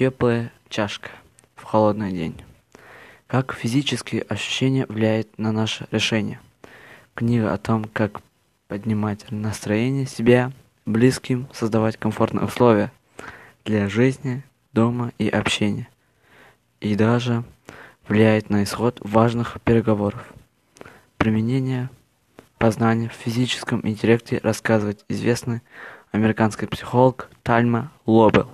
Теплая чашка в холодный день. Как физические ощущения влияют на наше решение. Книга о том, как поднимать настроение себя, близким, создавать комфортные условия для жизни, дома и общения. И даже влияет на исход важных переговоров. Применение познания в физическом интеллекте рассказывает известный американский психолог Тальма Лобел.